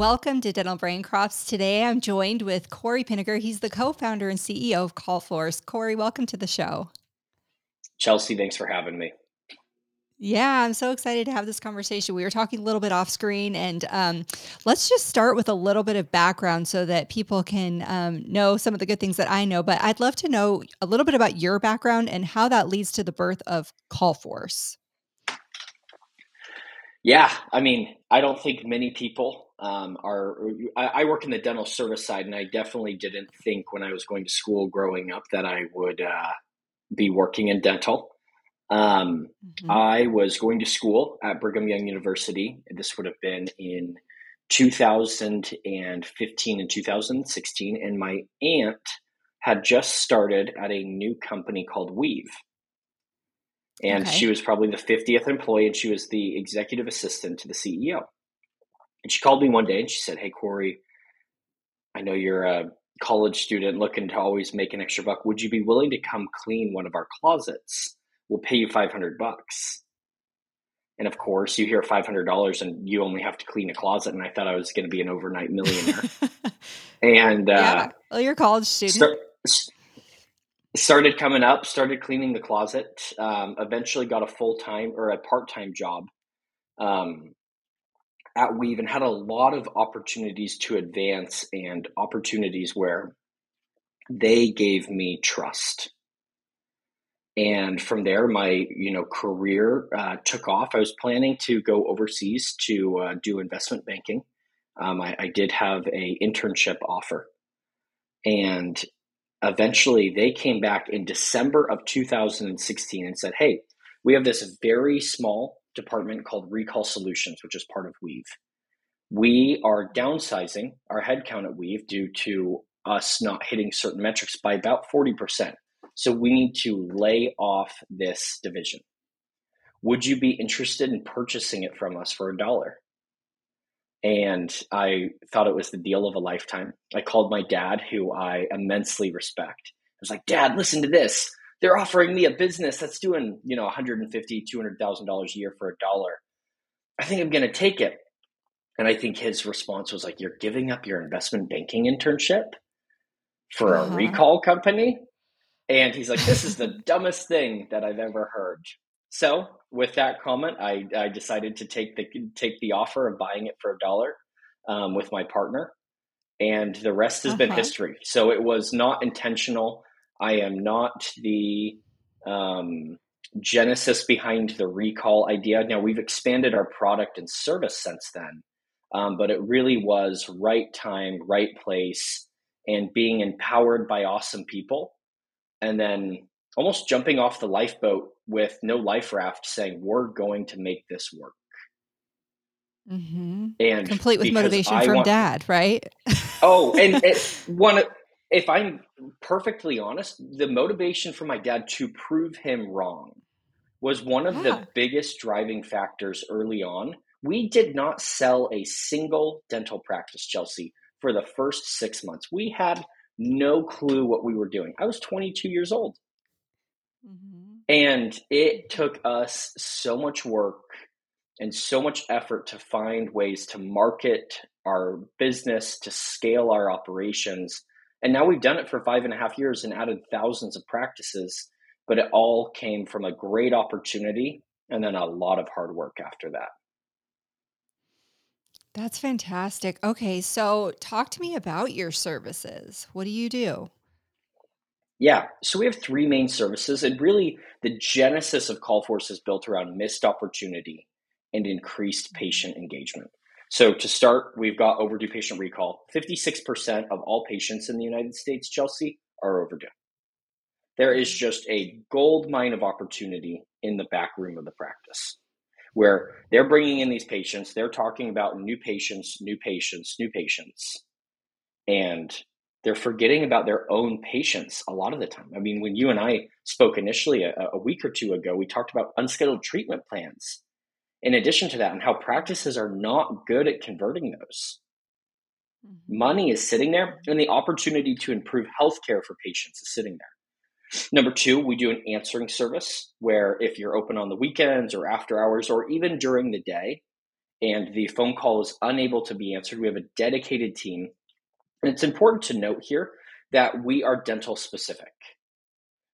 Welcome to Dental Brain Crops. Today I'm joined with Corey Pinegar. He's the co founder and CEO of CallForce. Corey, welcome to the show. Chelsea, thanks for having me. Yeah, I'm so excited to have this conversation. We were talking a little bit off screen, and um, let's just start with a little bit of background so that people can um, know some of the good things that I know. But I'd love to know a little bit about your background and how that leads to the birth of CallForce. Yeah, I mean, I don't think many people um, are. I, I, work in the dental service side, and I definitely didn't think when I was going to school growing up that I would uh, be working in dental. Um, mm-hmm. I was going to school at Brigham Young University. This would have been in 2015 and 2016, and my aunt had just started at a new company called Weave and okay. she was probably the 50th employee and she was the executive assistant to the ceo and she called me one day and she said hey corey i know you're a college student looking to always make an extra buck. Would you be willing to come clean one of our closets? We'll pay you 500 bucks. And of course you hear $500 and you only have to clean a closet and i thought i was going to be an overnight millionaire. And uh, well you're a college student. start, started coming up, started cleaning the closet. Um, eventually got a full time or a part time job um, at Weave and had a lot of opportunities to advance and opportunities where they gave me trust. And from there, my you know career uh, took off. I was planning to go overseas to uh, do investment banking. Um, I, I did have a internship offer, and eventually they came back in December of 2016 and said, Hey, we have this very small department called Recall Solutions, which is part of Weave. We are downsizing our headcount at Weave due to us not hitting certain metrics by about 40%. So we need to lay off this division. Would you be interested in purchasing it from us for a dollar? and I thought it was the deal of a lifetime. I called my dad, who I immensely respect. I was like, Dad, listen to this. They're offering me a business that's doing, you know, 150, $200,000 a year for a dollar. I think I'm going to take it. And I think his response was like, You're giving up your investment banking internship for uh-huh. a recall company? And he's like, This is the dumbest thing that I've ever heard. So with that comment, I, I decided to take the take the offer of buying it for a dollar um, with my partner, and the rest has uh-huh. been history. So it was not intentional. I am not the um, genesis behind the recall idea. Now we've expanded our product and service since then, um, but it really was right time, right place, and being empowered by awesome people, and then almost jumping off the lifeboat with no life raft saying we're going to make this work mm-hmm. and complete with motivation I from want, dad right oh and one if i'm perfectly honest the motivation for my dad to prove him wrong was one of yeah. the biggest driving factors early on we did not sell a single dental practice chelsea for the first six months we had no clue what we were doing i was 22 years old Mm-hmm. And it took us so much work and so much effort to find ways to market our business, to scale our operations. And now we've done it for five and a half years and added thousands of practices, but it all came from a great opportunity and then a lot of hard work after that. That's fantastic. Okay, so talk to me about your services. What do you do? Yeah, so we have three main services, and really the genesis of CallForce is built around missed opportunity and increased mm-hmm. patient engagement. So to start, we've got overdue patient recall. 56% of all patients in the United States, Chelsea, are overdue. There is just a gold mine of opportunity in the back room of the practice where they're bringing in these patients, they're talking about new patients, new patients, new patients. And they're forgetting about their own patients a lot of the time. I mean, when you and I spoke initially a, a, week or two ago, we talked about unscheduled treatment plans. In addition to that, and how practices are not good at converting those. Mm-hmm. Money is sitting there, and the opportunity to improve healthcare for patients is sitting there. Number two, we do an answering service where if you're open on the weekends or after hours or even during the day, and the phone call is unable to be answered, we have a dedicated team. And it's important to note here that we are dental specific,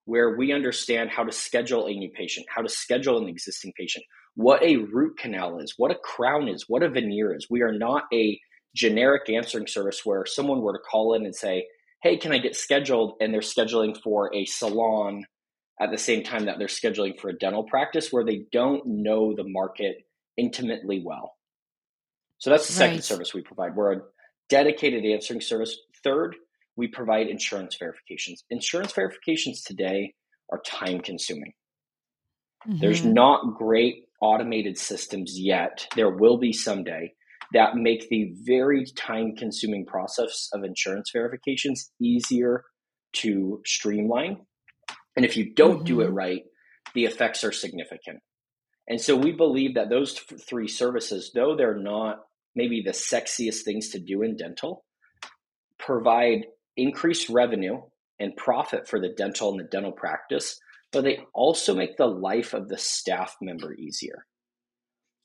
where we understand how to schedule a new patient, how to schedule an existing patient, what a root canal is, what a crown is, what a veneer is. We are not a generic answering service where someone were to call in and say, Hey, can I get scheduled? And they're scheduling for a salon at the same time that they're scheduling for a dental practice where they don't know the market intimately well. So that's the second right. service we provide. We're a dedicated answering service. Third, we provide insurance verifications. Insurance verifications today are time consuming. Mm-hmm. There's not great automated systems yet. There will be someday that make the very time consuming process of insurance verifications easier to streamline. And if you don't mm-hmm. do it mm-hmm. right, the effects are significant. And so we believe that those th- three services, though they're not maybe the sexiest things to do in dental, provide increased revenue and profit for the dental and the dental practice, but they also make the life of the staff member easier.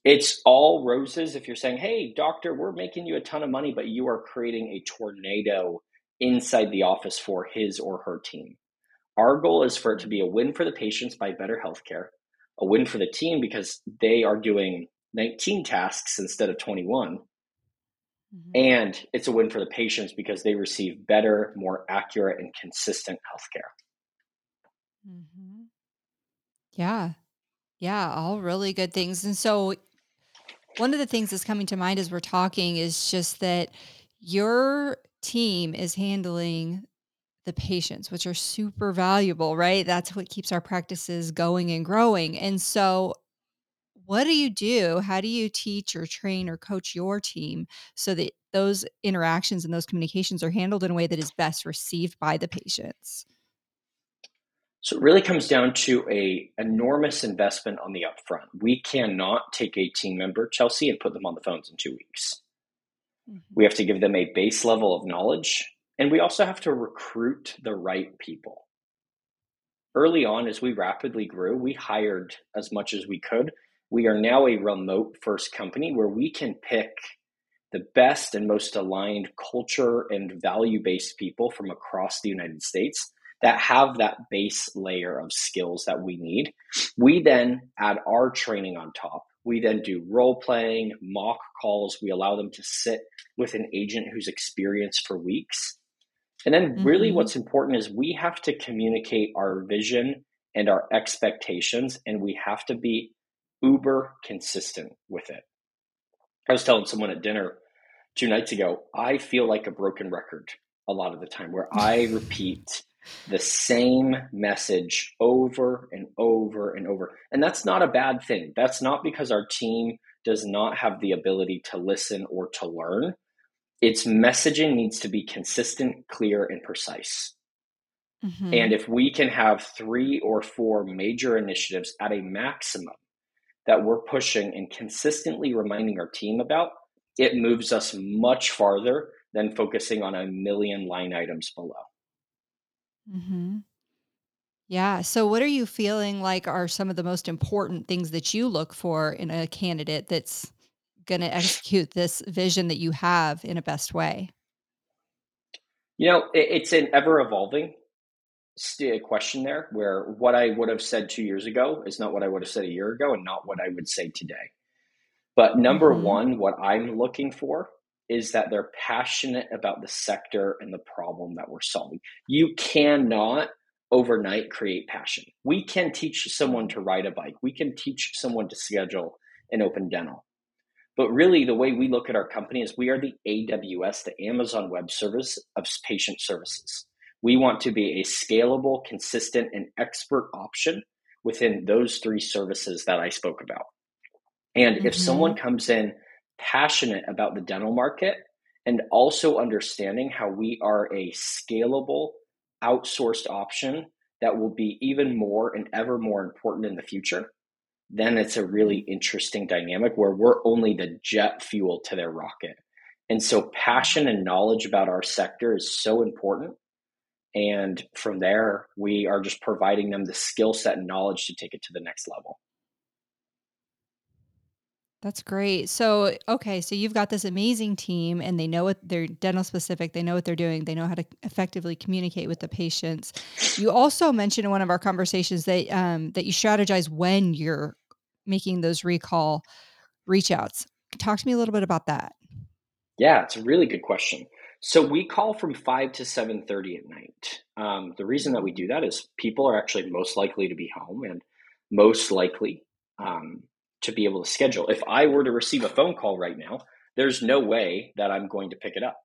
It's all roses if you're saying, hey, doctor, we're making you a ton of money, but you are creating a tornado inside the office for his or her team. Our goal is for it to be a win for the patients by better healthcare, a win for the team because they are doing 19 tasks instead of 21. Mm-hmm. And it's a win for the patients because they receive better, more accurate, and consistent healthcare. Mm-hmm. Yeah. Yeah. All really good things. And so, one of the things that's coming to mind as we're talking is just that your team is handling the patients, which are super valuable, right? That's what keeps our practices going and growing. And so, what do you do? How do you teach or train or coach your team so that those interactions and those communications are handled in a way that is best received by the patients? So it really comes down to a enormous investment on the upfront. We cannot take a team member, Chelsea, and put them on the phones in two weeks. Mm-hmm. We have to give them a base level of knowledge, and we also have to recruit the right people. Early on, as we rapidly grew, we hired as much as we could. We are now a remote first company where we can pick the best and most aligned culture and value based people from across the United States that have that base layer of skills that we need. We then add our training on top. We then do role playing, mock calls. We allow them to sit with an agent who's experienced for weeks. And then, mm-hmm. really, what's important is we have to communicate our vision and our expectations, and we have to be uber consistent with it. I was telling someone at dinner two nights ago, I feel like a broken record a lot of the time where I repeat the same message over and over and over. And that's not a bad thing. That's not because our team does not have the ability to listen or to learn. Its messaging needs to be consistent, clear, and precise. Mm-hmm. And if we can have three or four major initiatives at a maximum that we're pushing and consistently reminding our team about, it moves us much farther than focusing on a million line items below. Mm-hmm. Yeah. So, what are you feeling like are some of the most important things that you look for in a candidate that's going to execute this vision that you have in a best way? You know, it's an ever evolving question there where what I would have said two years ago is not what I would have said a year ago and not what I would say today. But number mm-hmm. one, what I'm looking for is that they're passionate about the sector and the problem that we're solving. You cannot overnight create passion. We can teach someone to ride a bike, we can teach someone to schedule an open dental. But really, the way we look at our company is we are the AWS, the Amazon Web Service of patient services. We want to be a scalable, consistent, and expert option within those three services that I spoke about. And mm-hmm. if someone comes in passionate about the dental market and also understanding how we are a scalable, outsourced option that will be even more and ever more important in the future, then it's a really mm-hmm. interesting dynamic where we're only the jet fuel to their rocket. And so, passion and knowledge about our sector is so important. And from there, we are just providing them the skill set and knowledge to take it to the next level. That's great. So, okay, so you've got this amazing team and they know what they're dental specific, they know what they're doing, they know how to effectively communicate with the patients. You also mentioned in one of our conversations that um, that you strategize when you're making those recall reach outs. Talk to me a little bit about that. Yeah, it's a really good question. So we call from five to seven thirty at night. Um, the reason that we do that is people are actually most likely to be home and most likely um, to be able to schedule. If I were to receive a phone call right now, there's no way that I'm going to pick it up.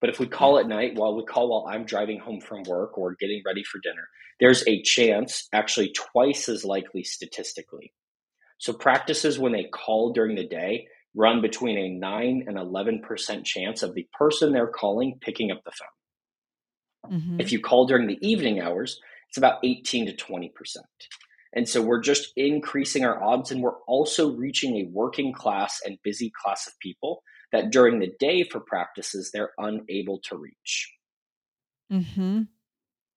But if we call at night while we call while I'm driving home from work or getting ready for dinner, there's a chance, actually twice as likely statistically. So practices when they call during the day run between a 9 and 11% chance of the person they're calling picking up the phone. Mm-hmm. If you call during the evening hours, it's about 18 to 20%. And so we're just increasing our odds and we're also reaching a working class and busy class of people that during the day for practices they're unable to reach. Mhm.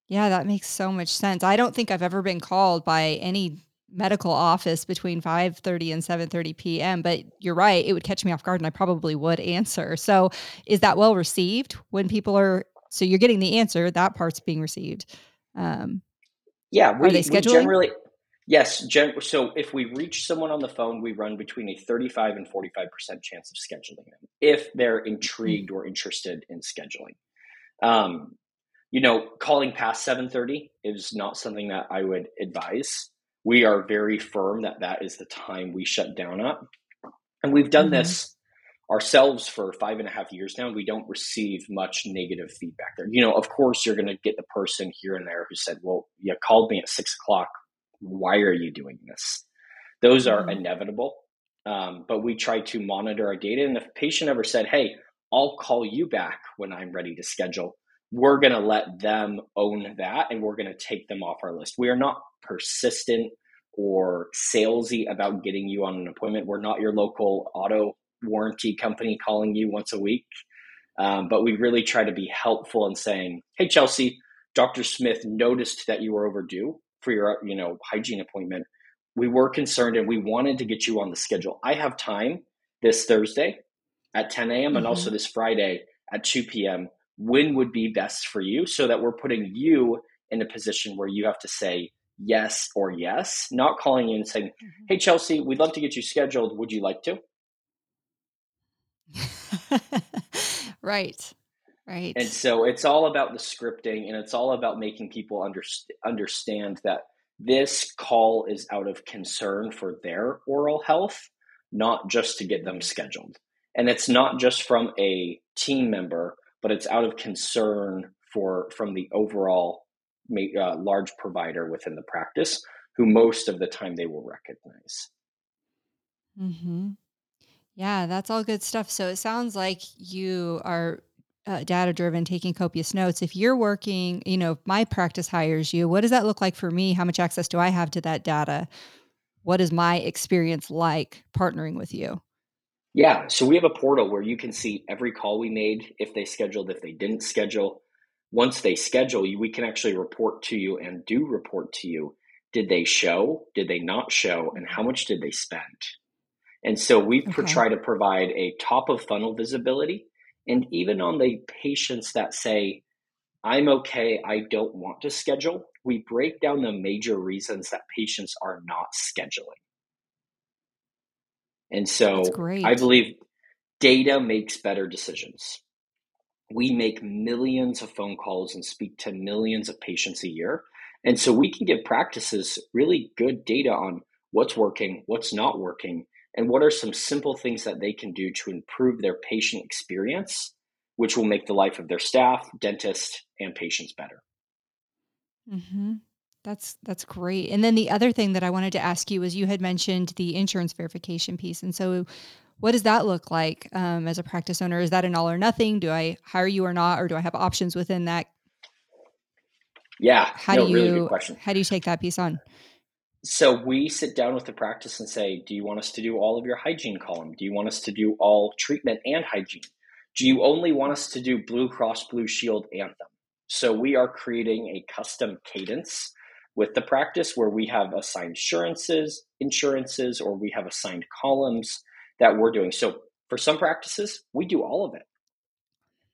Yeah, that makes so much sense. I don't think I've ever been called by any medical office between 5:30 and 7:30 p.m., but you're right, it would catch me off guard and I probably would answer. So, is that well received when people are so you're getting the answer, that part's being received. Um, yeah, we, are they scheduling? We generally Yes. Gen- so if we reach someone on the phone, we run between a 35 and 45% chance of scheduling them if they're intrigued or interested in scheduling. Um, you know, calling past 7:30 is not something that I would advise. We are very firm that that is the time we shut down at, and we've done mm-hmm. this ourselves for five and a half years now. We don't receive much negative feedback there. You know, of course, you're going to get the person here and there who said, "Well, you called me at six o'clock why are you doing this? Those are mm-hmm. inevitable. Um, but we try to monitor our data. And if a patient ever said, hey, I'll call you back when I'm ready to schedule, we're going to let them own that and we're going to take them off our list. We are not persistent or salesy about getting you on an appointment. We're not your local auto warranty company calling you once a week. Um, but we really try to be helpful in saying, hey, Chelsea, Dr. Smith noticed that you were overdue for your you know hygiene appointment we were concerned and we wanted to get you on the schedule i have time this thursday at 10 a.m mm-hmm. and also mm-hmm. this friday at 2 p.m when would be best for you so that we're putting you in a position where you have to say yes or yes not calling you and saying mm-hmm. hey chelsea we'd love to get you scheduled would you like to right Right. And so it's all about the scripting and it's all about making people under, understand that this call is out of concern for their oral health, not just to get them scheduled. And it's not just from a team member, but it's out of concern for from the overall uh, large provider within the practice, who most of the time they will recognize. Hmm. Yeah, that's all good stuff. So it sounds like you are uh, data driven, taking copious notes. If you're working, you know, my practice hires you, what does that look like for me? How much access do I have to that data? What is my experience like partnering with you? Yeah, so we have a portal where you can see every call we made, if they scheduled, if they didn't schedule. Once they schedule you, we can actually report to you and do report to you. Did they show? Did they not show? And how much did they spend? And so we okay. try to provide a top of funnel visibility and even on the patients that say, I'm okay, I don't want to schedule, we break down the major reasons that patients are not scheduling. And so I believe data makes better decisions. We make millions of phone calls and speak to millions of patients a year. And so we can give practices really good data on what's working, what's not working, and what are some simple things that they can do to improve their patient experience, which will make the life of their staff, dentist, and patients better. Mm-hmm. That's that's great. And then the other thing that I wanted to ask you was you had mentioned the insurance verification piece, and so what does that look like um, as a practice owner? Is that an all or nothing? Do I hire you or not, or do I have options within that? Yeah, how no, do you really how do you take that piece on? So we sit down with the practice and say, do you want us to do all of your hygiene column? Do you want us to do all treatment and hygiene? Do you only want us to do Blue Cross Blue Shield Anthem? So we are creating a custom cadence with the practice where we have assigned insurances, insurances, or we have assigned columns that we're doing. So for some practices, we do all of it.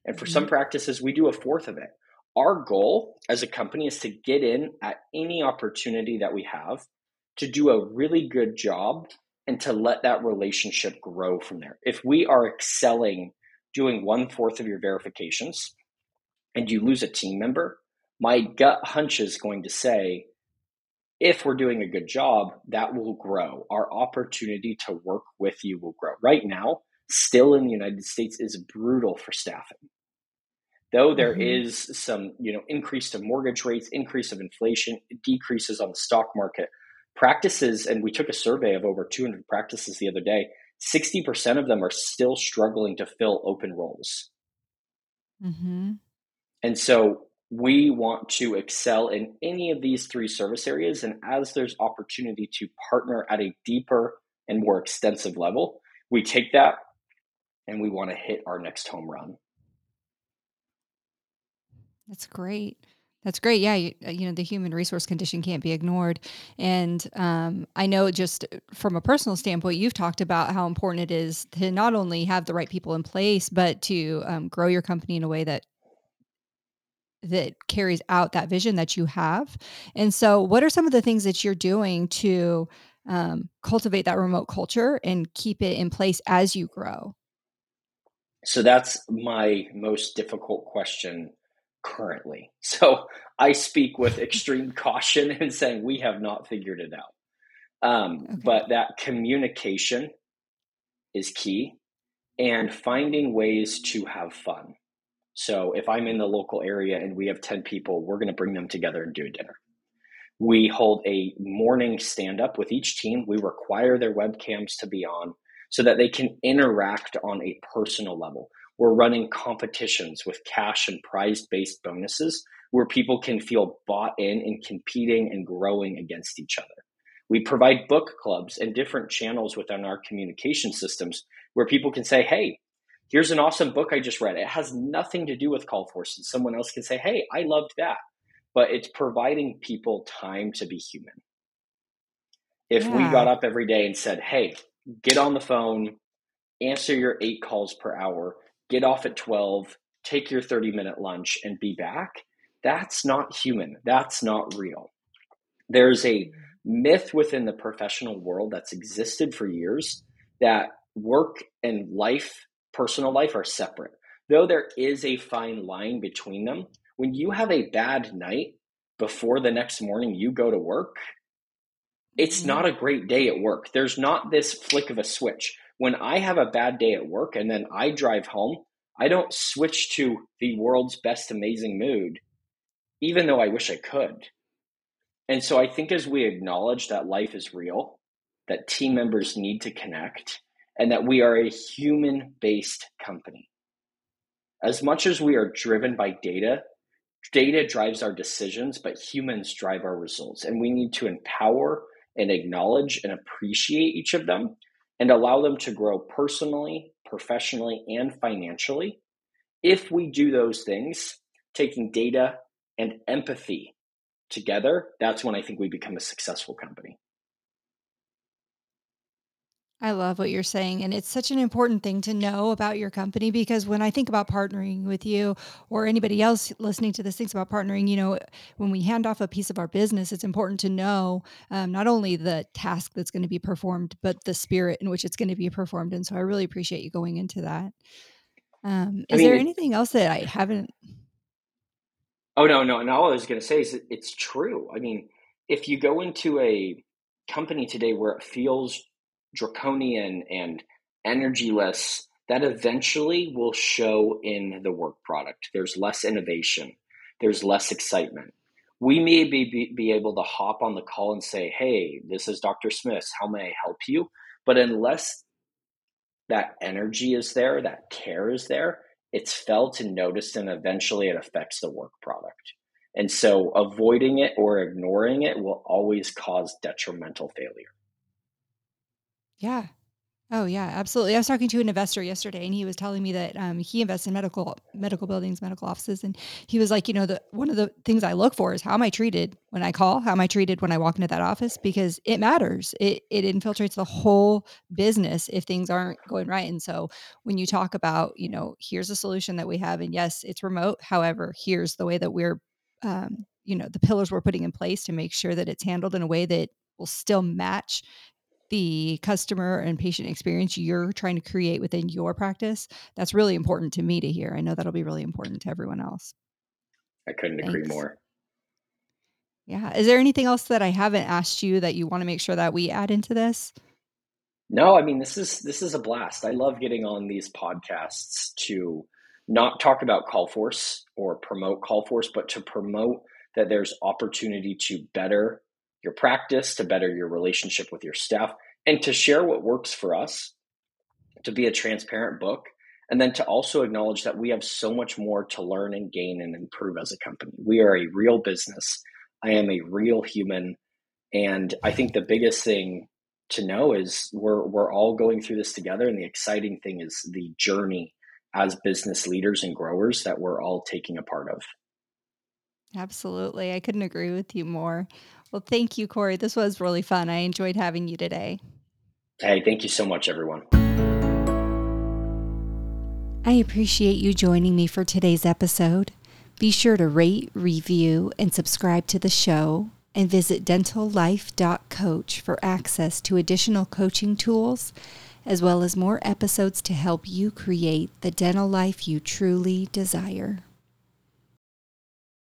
And for mm-hmm. some practices, we do a fourth of it. Our goal as a company is to get in at any opportunity that we have to do a really good job and to let that relationship grow from there. If we are excelling doing one fourth of your verifications and you lose a team member, my gut hunch is going to say, if we're doing a good job, that will grow. Our opportunity to work with you will grow. Right now, still in the United States, is brutal for staffing. Though there mm-hmm. is some, you know, increase to mortgage rates, increase of inflation, decreases on the stock market, practices, and we took a survey of over 200 practices the other day, 60% of them are still struggling to fill open roles. Mm-hmm. And so we want to excel in any of these three service areas. And as there's opportunity to partner at a deeper and more extensive level, we take that and we want to hit our next home run. That's great. That's great. Yeah, you, uh, you, know the human resource condition can't be ignored, and um, I know just from a personal standpoint, you've talked about how important it is to not only have the right people in place, but to um, grow your company in a way that that carries out that vision that you have. And so, what are some of the things that you're doing to um, cultivate that remote culture and keep it in place as you grow? So that's my most difficult question currently. So I speak with extreme caution in saying we have not figured it out. Um, okay. But that communication is key and finding ways to have fun. So if I'm in the local area and we have 10 people, we're going to bring them together and do a dinner. We hold a morning stand up with each team. We require their webcams to be on so that they can interact on a personal level. We're running competitions with cash and prize based bonuses where people can feel bought in and competing and growing against each other. We provide book clubs and different channels within our communication systems where people can say, Hey, here's an awesome book I just read. It has nothing to do with CallForce's. Someone else can say, Hey, I loved that. But it's providing people time to be human. If yeah. we got up every day and said, Hey, get on the phone, answer your eight calls per hour, get off at 12, take your 30 minute lunch, and be back, that's not human. That's not real. There's a myth within the professional world that's existed for years that work and life, personal life, are separate. Though there is a fine line between them, when you have a bad night before the next morning you go to work, it's mm-hmm. not a great day at work. There's not this flick of a switch when I have a bad day at work and then I drive home, I don't switch to the world's best amazing mood, even though I wish I could. And so I think as we acknowledge that life is real, that team members need to connect, and that we are a human based company. As much as we are driven by data, data drives our decisions, but humans drive our results. And we need to empower and acknowledge and appreciate each of them and allow them to grow personally, professionally, and financially. If we do those things, taking data and empathy together, that's when I think we become a successful company. I love what you're saying. And it's such an important thing to know about your company because when I think about partnering with you or anybody else listening to this thinks about partnering, you know, when we hand off a piece of our business, it's important to know um, not only the task that's going to be performed, but the spirit in which it's going to be performed. And so I really appreciate you going into that. Um, is I mean, there anything else that I haven't? Oh, no, no. And all I was going to say is it's true. I mean, if you go into a company today where it feels draconian and energyless, that eventually will show in the work product. There's less innovation, there's less excitement. We may be, be able to hop on the call and say, Hey, this is Dr. Smith. How may I help you? But unless that energy is there, that care is there, it's felt and noticed, and eventually it affects the work product. And so avoiding it or ignoring it will always cause detrimental failure. Yeah, Oh yeah, absolutely. I was talking to an investor yesterday, and he was telling me that um, he invests in medical medical buildings, medical offices, and he was like, you know, the one of the things I look for is how am I treated when I call, how am I treated when I walk into that office, because it matters. It it infiltrates the whole business if things aren't going right. And so when you talk about, you know, here's a solution that we have, and yes, it's remote. However, here's the way that we're, um, you know, the pillars we're putting in place to make sure that it's handled in a way that will still match the customer and patient experience you're trying to create within your practice, that's really important to me to hear. I know that'll be really important to everyone else. I couldn't Thanks. agree more. Yeah. Is there anything else that I haven't asked you that you want to make sure that we add into this? No, I mean this is this is a blast. I love getting on these podcasts to not talk about CallForce or promote CallForce, but to promote that there's opportunity to better your practice, to better your relationship with your staff, and to share what works for us, to be a transparent book, and then to also acknowledge that we have so much more to learn and gain and improve as a company. We are a real business. I am a real human. And I think the biggest thing to know is we're we're all going through this together and the exciting thing is the journey as business leaders and growers that we're all taking a part of. Absolutely. I couldn't agree with you more. Well, thank you, Corey. This was really fun. I enjoyed having you today. Hey, thank you so much, everyone. I appreciate you joining me for today's episode. Be sure to rate, review, and subscribe to the show, and visit dentallife.coach for access to additional coaching tools, as well as more episodes to help you create the dental life you truly desire.